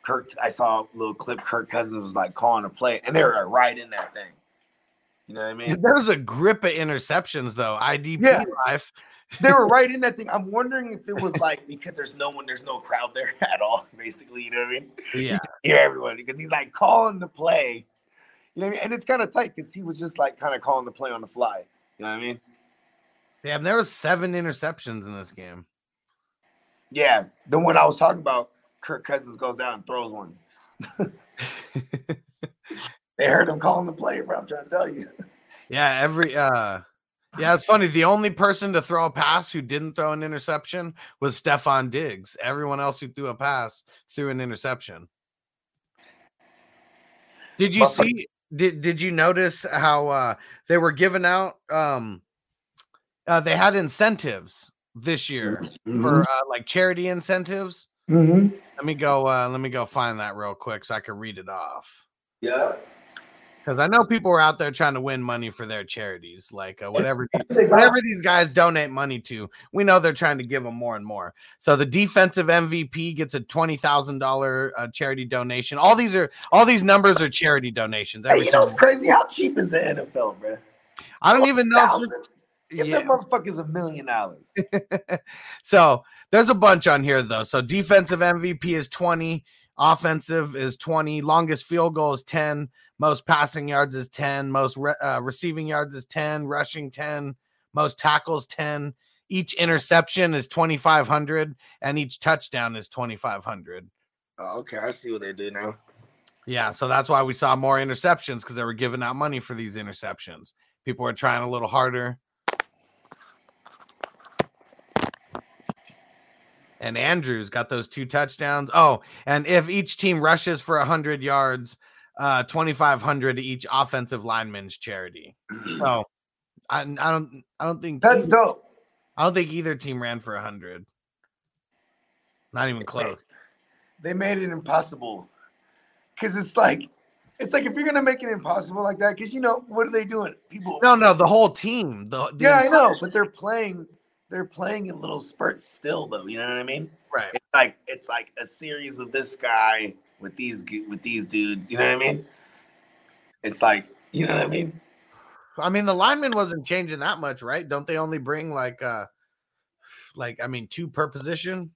Kirk. I saw a little clip. Kirk Cousins was like calling a play, and they were like, right in that thing. You know what I mean? There's a grip of interceptions though. IDP Yeah. life. they were right in that thing. I'm wondering if it was like because there's no one, there's no crowd there at all. Basically, you know what I mean? Yeah. Hear everyone because he's like calling the play. You know what I mean? And it's kind of tight because he was just like kind of calling the play on the fly. You know what I mean? Damn, there was seven interceptions in this game. Yeah, the one I was talking about, Kirk Cousins goes out and throws one. They heard him calling the play, bro. I'm trying to tell you. Yeah, every uh yeah, it's funny. The only person to throw a pass who didn't throw an interception was Stefon Diggs. Everyone else who threw a pass threw an interception. Did you see did did you notice how uh they were giving out um uh they had incentives this year for uh, like charity incentives? Mhm. Let me go uh let me go find that real quick so I can read it off. yeah. Because I know people are out there trying to win money for their charities, like uh, whatever the- whatever these guys donate money to. We know they're trying to give them more and more. So the defensive MVP gets a twenty thousand dollar uh, charity donation. All these are all these numbers are charity donations. Hey, you know what's crazy? How cheap is the NFL, bro? I don't even know. If 12,000? Give yeah. them motherfuckers a million dollars. so there's a bunch on here though. So defensive MVP is 20, offensive is 20, longest field goal is 10, most passing yards is 10, most re- uh, receiving yards is 10, rushing 10, most tackles 10. Each interception is 2500 and each touchdown is 2500. Oh, okay, I see what they do now. Yeah, so that's why we saw more interceptions because they were giving out money for these interceptions. People were trying a little harder. And Andrews got those two touchdowns. Oh, and if each team rushes for 100 yards, uh 2500 each offensive lineman's charity. So I, I don't I don't think That's either- dope. I don't think either team ran for 100. Not even close. They made it impossible. Cause it's like, it's like if you're gonna make it impossible like that, because you know what are they doing? People. No, no, the whole team. The, the yeah, I know, but they're playing. They're playing in little spurts still, though. You know what I mean? right. It's like it's like a series of this guy with these with these dudes. You know what I mean? It's like you know what I mean? I mean, the lineman wasn't changing that much, right? Don't they only bring like uh like I mean two per position?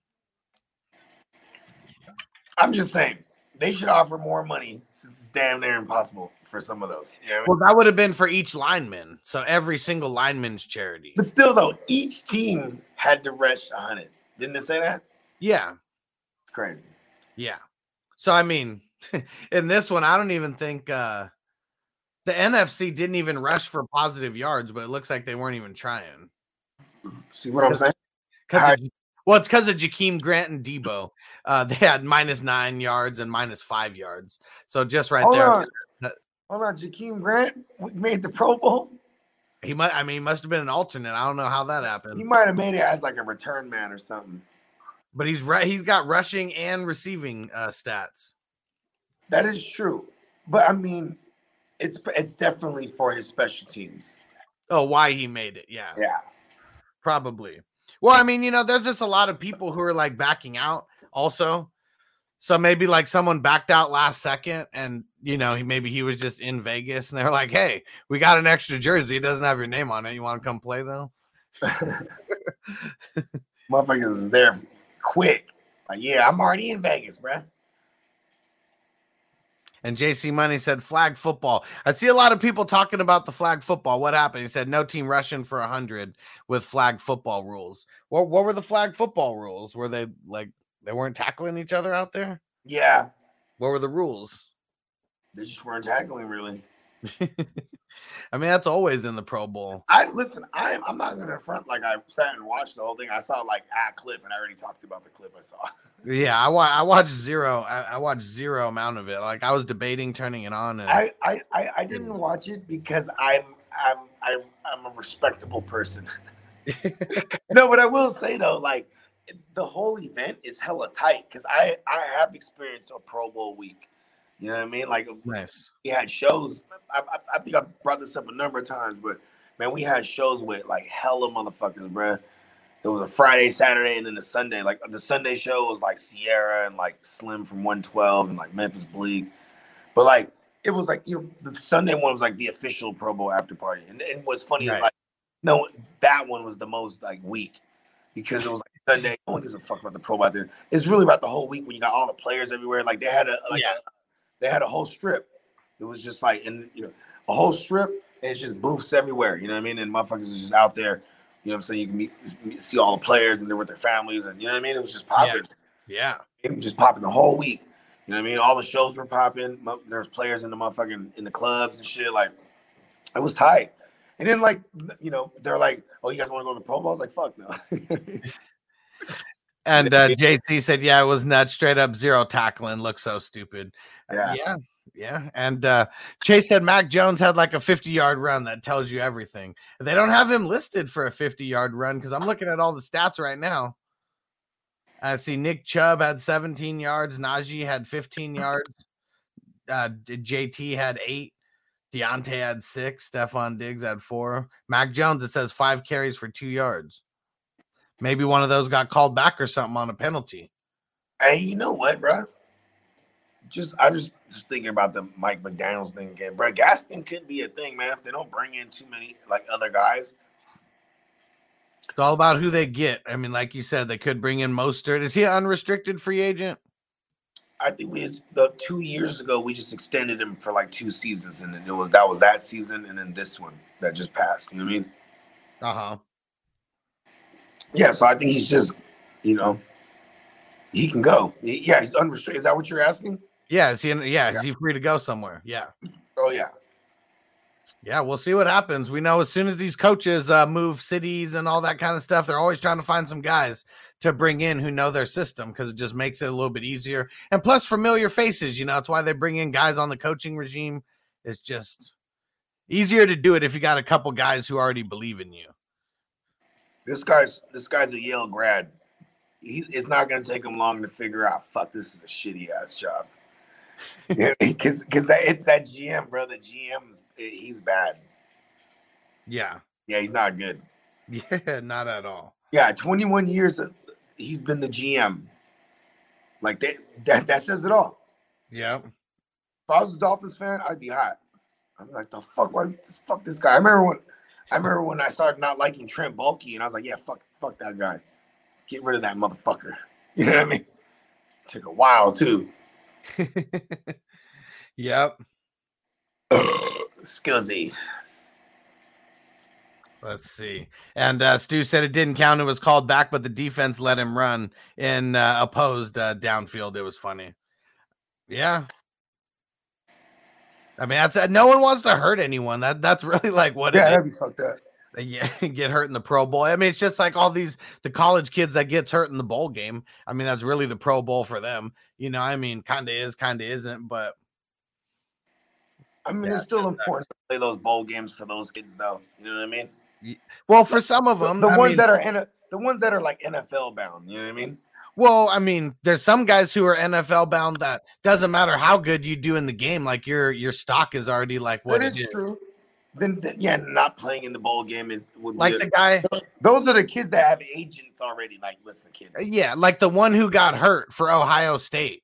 I'm just saying they should offer more money since it's damn near impossible for some of those. You know I mean? Well, that would have been for each lineman. So every single lineman's charity. But still, though, each team had to rush 100. Didn't it say that? Yeah, It's crazy. yeah. So I mean, in this one, I don't even think uh the NFC didn't even rush for positive yards, but it looks like they weren't even trying. See what I'm saying? Hi. of, well, it's because of Jakeem Grant and Deebo. Uh, they had minus nine yards and minus five yards. So just right Hold there, on. that- Hold on. Jakeem Grant made the Pro Bowl. he might. I mean, he must have been an alternate. I don't know how that happened. He might have made it as like a return man or something. But he's right. He's got rushing and receiving uh, stats. That is true. But I mean, it's it's definitely for his special teams. Oh, why he made it? Yeah, Yeah. probably. Well, I mean, you know, there's just a lot of people who are like backing out also. So maybe like someone backed out last second and you know, he maybe he was just in Vegas and they're like, Hey, we got an extra jersey. It doesn't have your name on it. You want to come play though? Motherfuckers is there quick. Like, yeah, I'm already in Vegas, bruh. And JC Money said flag football. I see a lot of people talking about the flag football. What happened? He said no team rushing for hundred with flag football rules. What what were the flag football rules? Were they like they weren't tackling each other out there? Yeah. What were the rules? They just weren't tackling really. I mean, that's always in the Pro Bowl. I listen, I'm I'm not gonna front like I sat and watched the whole thing. I saw like a clip and I already talked about the clip I saw. Yeah, I wa- I watched zero. I, I watched zero amount of it. Like I was debating turning it on, and I, I, I, I didn't watch it because I'm I'm I'm I'm a respectable person. no, but I will say though, like the whole event is hella tight because I I have experienced a Pro Bowl week. You know what I mean? Like um, nice. we had shows. I, I, I think I brought this up a number of times, but man, we had shows with like hella motherfuckers, bruh. It was a Friday, Saturday, and then the Sunday. Like the Sunday show was like Sierra and like Slim from 112 and like Memphis Bleek. But like it was like you know the Sunday one was like the official Pro Bowl after party. And, and what's funny is like no, that one was the most like weak because it was like Sunday. No one gives a fuck about the Pro Bowl. It's really about the whole week when you got all the players everywhere. Like they had a like Yeah. a, they had a whole strip. It was just like and you know a whole strip and it's just booths everywhere. You know what I mean? And motherfuckers is just out there. You know what I'm saying? You can meet, meet- see all the players and they're with their families and you know what I mean? It was just popping. Yeah, It was just popping the whole week. You know what I mean? All the shows were popping. There's players in the motherfucking in the clubs and shit. Like it was tight. And then like you know they're like, oh, you guys want to go to the Pro Bowl? I was like, fuck no. and uh, JC said, "Yeah, it was nuts. Straight up zero tackling. Looked so stupid." Uh, Yeah. yeah, yeah. And uh, Chase said Mac Jones had like a fifty-yard run that tells you everything. They don't have him listed for a fifty-yard run because I'm looking at all the stats right now. I see Nick Chubb had 17 yards. Najee had 15 yards. Uh, JT had eight. Deontay had six. Stefon Diggs had four. Mac Jones, it says five carries for two yards. Maybe one of those got called back or something on a penalty. Hey, you know what, bro? Just I was just thinking about the Mike McDaniel's thing again, bro. Gaskin could be a thing, man. If they don't bring in too many like other guys, It's all about who they get. I mean, like you said, they could bring in Mostert. Is he an unrestricted free agent? I think we the two years ago we just extended him for like two seasons, and then it was that was that season, and then this one that just passed. You know what I mean? Uh huh. Yeah, so I think he's just, you know, he can go. Yeah, he's unrestricted. Is that what you're asking? Yeah, is he? In, yeah, is he free to go somewhere? Yeah. Oh yeah. Yeah, we'll see what happens. We know as soon as these coaches uh, move cities and all that kind of stuff, they're always trying to find some guys to bring in who know their system because it just makes it a little bit easier. And plus, familiar faces. You know, that's why they bring in guys on the coaching regime. It's just easier to do it if you got a couple guys who already believe in you. This guy's this guy's a Yale grad. He, it's not gonna take him long to figure out. Fuck, this is a shitty ass job. Because because it's that GM, bro. The GM's he's bad. Yeah, Yeah, he's not good. yeah, not at all. Yeah, 21 years uh, he's been the GM. Like that that that says it all. Yeah, If I was a Dolphins fan, I'd be hot. I'm like, the fuck, why this fuck this guy? I remember when I remember when I started not liking Trent Baalke, and I was like, yeah, fuck, fuck that guy. Get rid of that motherfucker. You know what I mean? It Took a while too. yep. Skillsy. Let's see. And uh, Stu said it didn't count. It was called back, but the defense let him run in uh, opposed uh, downfield. It was funny. Yeah. I mean, that's no one wants to hurt anyone. That that's really like what Yeah, it that'd is. be fucked up. They get, get hurt in the Pro Bowl. I mean, it's just like all these the college kids that gets hurt in the bowl game. I mean, that's really the Pro Bowl for them. You know, I mean, kind of is, kind of isn't, but I mean, Yeah, it's still that's important to play those bowl games for those kids, though. You know what I mean? well, for some of them, the I ones mean, that are in a, the ones that are like NFL bound. You know what I mean? Well, I mean, there's some guys who are NFL bound that doesn't matter how good you do in the game, like your your stock is already like what That it is true. Then, then yeah, not playing in the bowl game is would Like the guy, those are the kids that have agents already. Like, listen, kid. Uh, yeah, like the one who got hurt for Ohio State.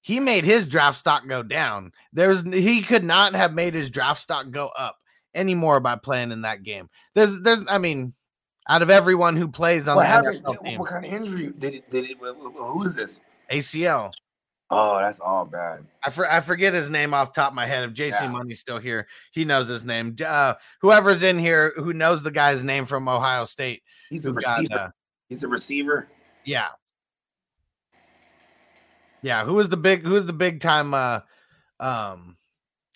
He made his draft stock go down. There's he could not have made his draft stock go up anymore by playing in that game. There's there's I mean, out of everyone who plays on What the? NFL team, What kind of injury did it? Did it? wh- wh- Who is this? ACL. Oh, that's all bad. I, for, I forget his name off the top of my head. If JC Yeah. Money's still here, he knows his name. Uh, whoever's in here who knows the guy's name from Ohio State, He's a who got receiver. uh, He's a receiver. yeah, yeah. Who was the big? Who was the big time? Uh, um,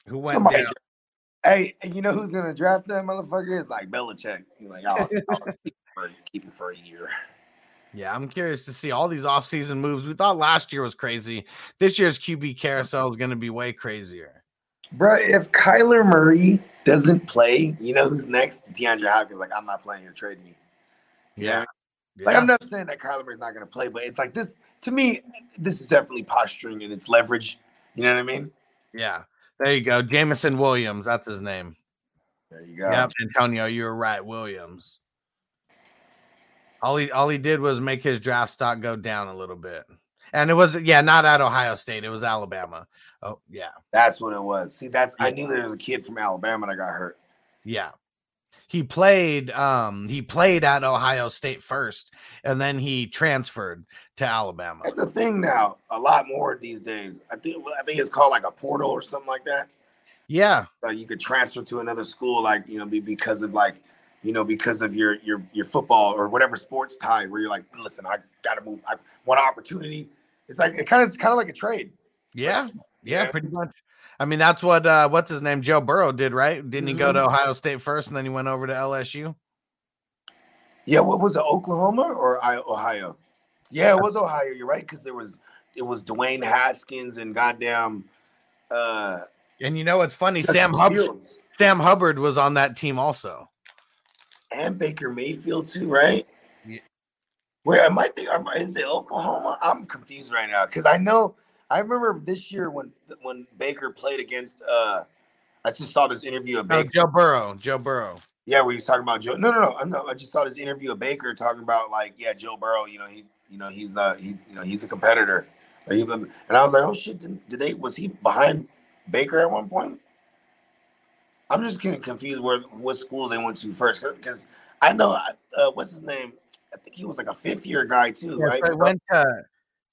who went Somebody down? Hey, you know who's gonna draft that motherfucker? It's like Belichick. He's like, oh, I'll keep, for, keep for a year. Yeah, I'm curious to see all these offseason moves. We thought last year was crazy. This year's QB carousel is going to be way crazier. Bro, if Kyler Murray doesn't play, you know who's next? DeAndre Hopkins. Like, I'm not playing. You're trading me. Yeah, Like. I'm not saying that Kyler Murray's not gonna play, but it's like this. To me, this is definitely posturing and it's leverage. You know what I mean? yeah. There you go, Jameson Williams. That's his name. There you go. Yep, Antonio, you were right. Williams. All he all he did was make his draft stock go down a little bit. And it was yeah, not at Ohio State, it was Alabama. Oh, yeah. That's what it was. See, that's I knew there was a kid from Alabama that got hurt. Yeah. He played um he played at Ohio State first and then he transferred to Alabama. That's a thing now. A lot more these days. I think I think it's called like a portal or something like that. Yeah. Like you could transfer to another school, like you know, be because of like, you know, because of your your your football or whatever sports tie, where you're like, listen, I gotta move. I want an opportunity. It's like it kind of it's kind of like a trade. Yeah. Yeah, Yeah. pretty much. I mean, that's what uh what's his name? Joe Burrow did, right? Didn't he go to Mhm. Ohio State first and then he went over to LSU? Yeah, what was it, Oklahoma or Ohio? Yeah, it was Ohio. You're right, because there was it was Dwayne Haskins and goddamn uh And you know what's funny? Sam Hubbard Sam Hubbard was on that team also. and Baker Mayfield too, right? Yeah. Where am I think am I- is it Oklahoma? I'm confused right now because I know I remember this year when when Baker played against uh I just saw this interview of No, Baker. Joe Burrow. Joe Burrow. Yeah, where he was talking about Joe. No, no, no. I'm not. I just saw this interview of Baker talking about like, yeah, Joe Burrow. You know, he, you know, he's not. He, you know, he's a competitor. Or And I was like, oh shit, did, did they? Was he behind Baker at one point? I'm just getting confused where what schools they went to first because I know uh, what's his name. I think he was like a fifth year guy too, right? he went to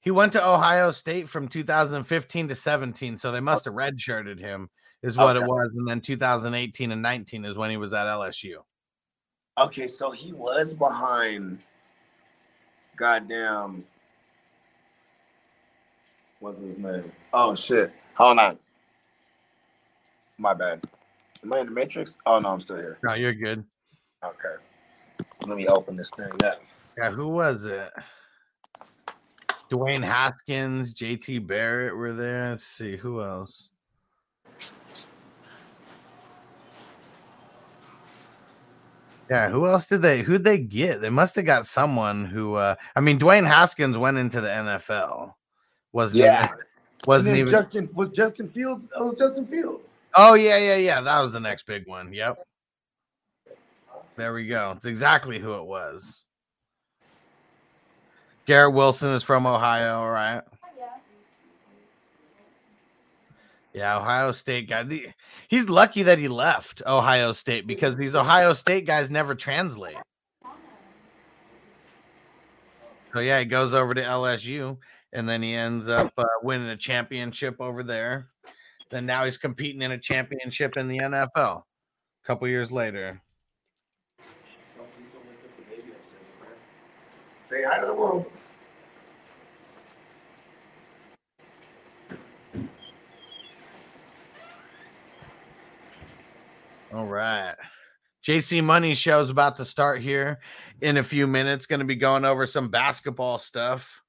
he went to Ohio State from 2015 to 17, so they must have redshirted him, is what it was. And then 2018 and 19 is when he was at LSU. Okay, so he was behind. Goddamn. What's his name? Oh shit! Hold on. My bad. Am I in the Matrix? Oh no, I'm still here. No, you're good. Okay. Let me open this thing up. Yeah, who was it? Dwayne Haskins, JT Barrett were there. Let's see who else. Yeah, who else did they who'd they get? They must have got someone who uh I mean Dwayne Haskins went into the NFL. Wasn't Yeah. even wasn't even Justin was Justin Fields. Oh, was Justin Fields. Oh yeah, yeah, yeah. That was the next big one. Yep. There we go. It's exactly who it was. Garrett Wilson is from Ohio, right? Yeah, Ohio State guy. He's lucky that he left Ohio State because these Ohio State guys never translate. So yeah, he goes over to LSU and then he ends up uh, winning a championship over there. Then now he's competing in a championship in the NFL. A couple years later. Say hi to the world. All right. JC Money show's about to start here in a few minutes. Going to be going over some basketball stuff.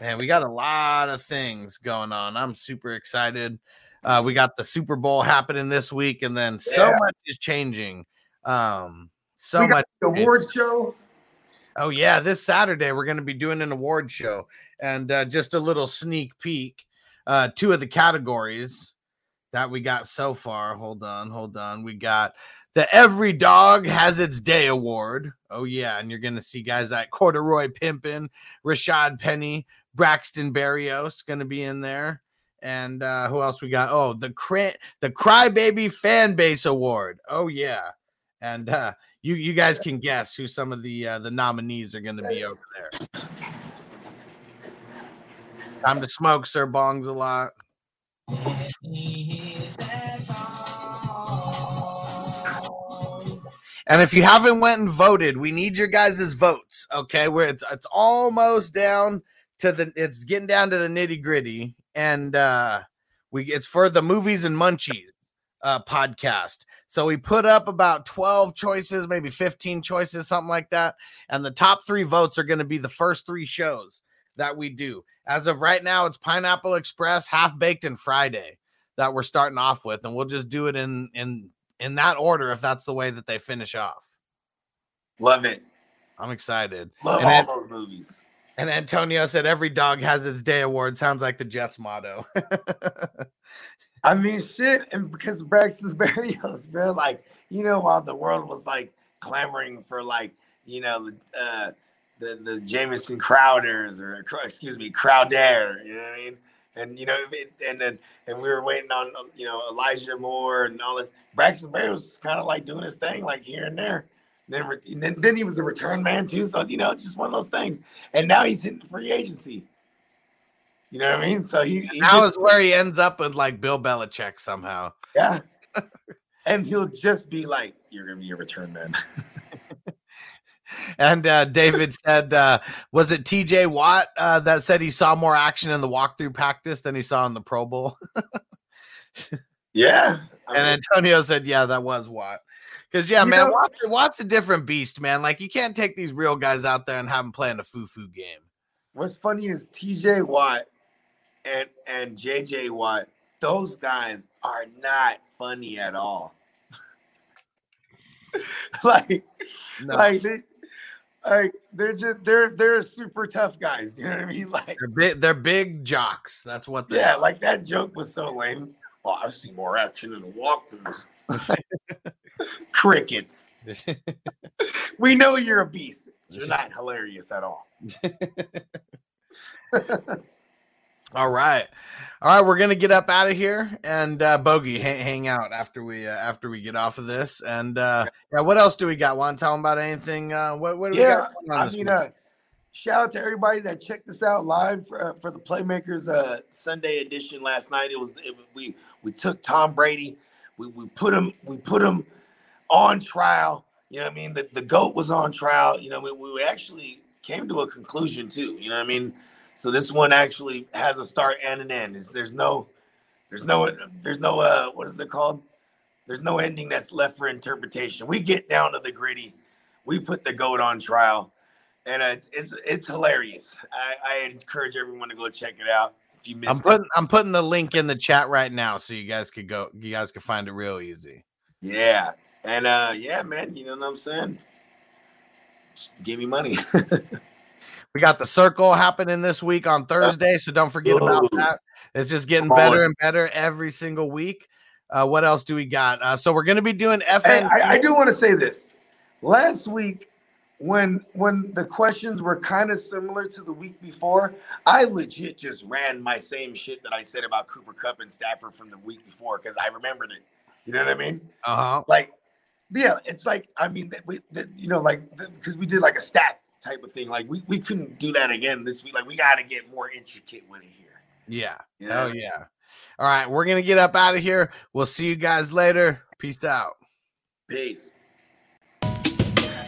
Man, we got a lot of things going on. I'm super excited. Uh, we got the Super Bowl happening this week, and then so much is changing. Um, so much the award show. Oh yeah, this Saturday we're going to be doing an award show, and uh, just a little sneak peek. Uh, two of the categories that we got so far. Hold on, hold on. We got the Every Dog Has Its Day award. Oh yeah, and you're going to see guys like Corduroy Pimpin, Rashad Penny, Braxton Berrios going to be in there. And uh, who else we got? Oh, the cra- the Crybaby Fan Base Award. Oh yeah, and uh, you you guys can guess who some of the uh, the nominees are going to be over there. Time to smoke, Sir Bongs a lot. And if you haven't went and voted, we need your guys' votes. Okay, where it's it's almost down to the it's getting down to the nitty gritty, and uh we it's for the movies and munchies uh podcast. So we put up about 12 choices, maybe 15 choices, something like that. And the top three votes are going to be the first three shows that we do. As of right now, it's Pineapple Express, Half Baked, and Friday that we're starting off with, and we'll just do it in in in that order if that's the way that they finish off. Love it. I'm excited. Love And all those movies. And Antonio said every dog has its day award. Sounds like the Jets motto. I mean, shit, and because Braxton's Berrios, bro, like, you know, while the world was like clamoring for like, you know, uh, the the Jamison Crowders or excuse me, Crowder, you know what I mean? And you know, and then and we were waiting on um, you know Elijah Moore and all this. Braxton Berrios was kind of like doing his thing, like here and there. Then, then then he was a return man too, so you know, just one of those things. And now he's hitting free agency. You know what I mean? So he, he now just- is where he ends up with like Bill Belichick somehow. yeah. and he'll just be like, You're gonna be a return man. And uh, David said, uh, was it TJ Watt uh, that said he saw more action in the walkthrough practice than he saw in the Pro Bowl? yeah. I And mean, Antonio said, yeah, that was Watt. Because, yeah, man, know- Watt's, Watt's a different beast, man. Like, you can't take these real guys out there and have them playing a foo foo game. what's funny is TJ Watt and and JJ Watt, those guys are not funny at all. like, No, like they like they're just they're they're super tough guys. You know what I mean? Like they're, big, they're big jocks. That's what they Yeah, are. like that joke was so lame. Oh, I see more action in the walkthroughs. Crickets. We know you're a beast. You're not hilarious at all. All right, all right. We're gonna get up out of here and uh, bogey hang, hang out after we uh, after we get off of this. And uh, yeah, what else do we got? Want to tell them about anything? Uh, what what do we Yeah, got going on I mean, uh, shout out to everybody that checked us out live for, uh, for the Playmakers uh, Sunday edition last night. It was it, we we took Tom Brady, we, we put him we put him on trial. You know what I mean? The, the goat was on trial. You know, we, we actually came to a conclusion too. You know what I mean? So this one actually has a start and an end. Is there's no there's no there's no uh what is it called? There's no ending that's left for interpretation. We get down to the gritty. We put the goat on trial and uh, it's, it's it's hilarious. I, I encourage everyone to go check it out. If you missed I'm it, putting I'm putting the link in the chat right now so you guys could go. You guys could find it real easy. yeah, and uh, yeah, man, you know what I'm saying. Just give me money. We got the circle happening this week on Thursday, so don't forget about that. It's just getting better and better every single week. Uh, what else do we got? Uh, so we're gonna be doing Hey, FN. I, I do want to say this. Last week, when when the questions were kind of similar to the week before, I legit just ran my same shit that I said about Cooper Kupp and Stafford from the week before because I remembered it. You know what I mean? Uh huh. Like, yeah, it's like I mean, that we, that, you know, like because we did like a stack type of thing. Like we we couldn't do that again this week. Like we got to get more intricate with it here. Yeah. You Oh yeah. All right, we're gonna get up out of here. We'll see you guys later. Peace out. Peace.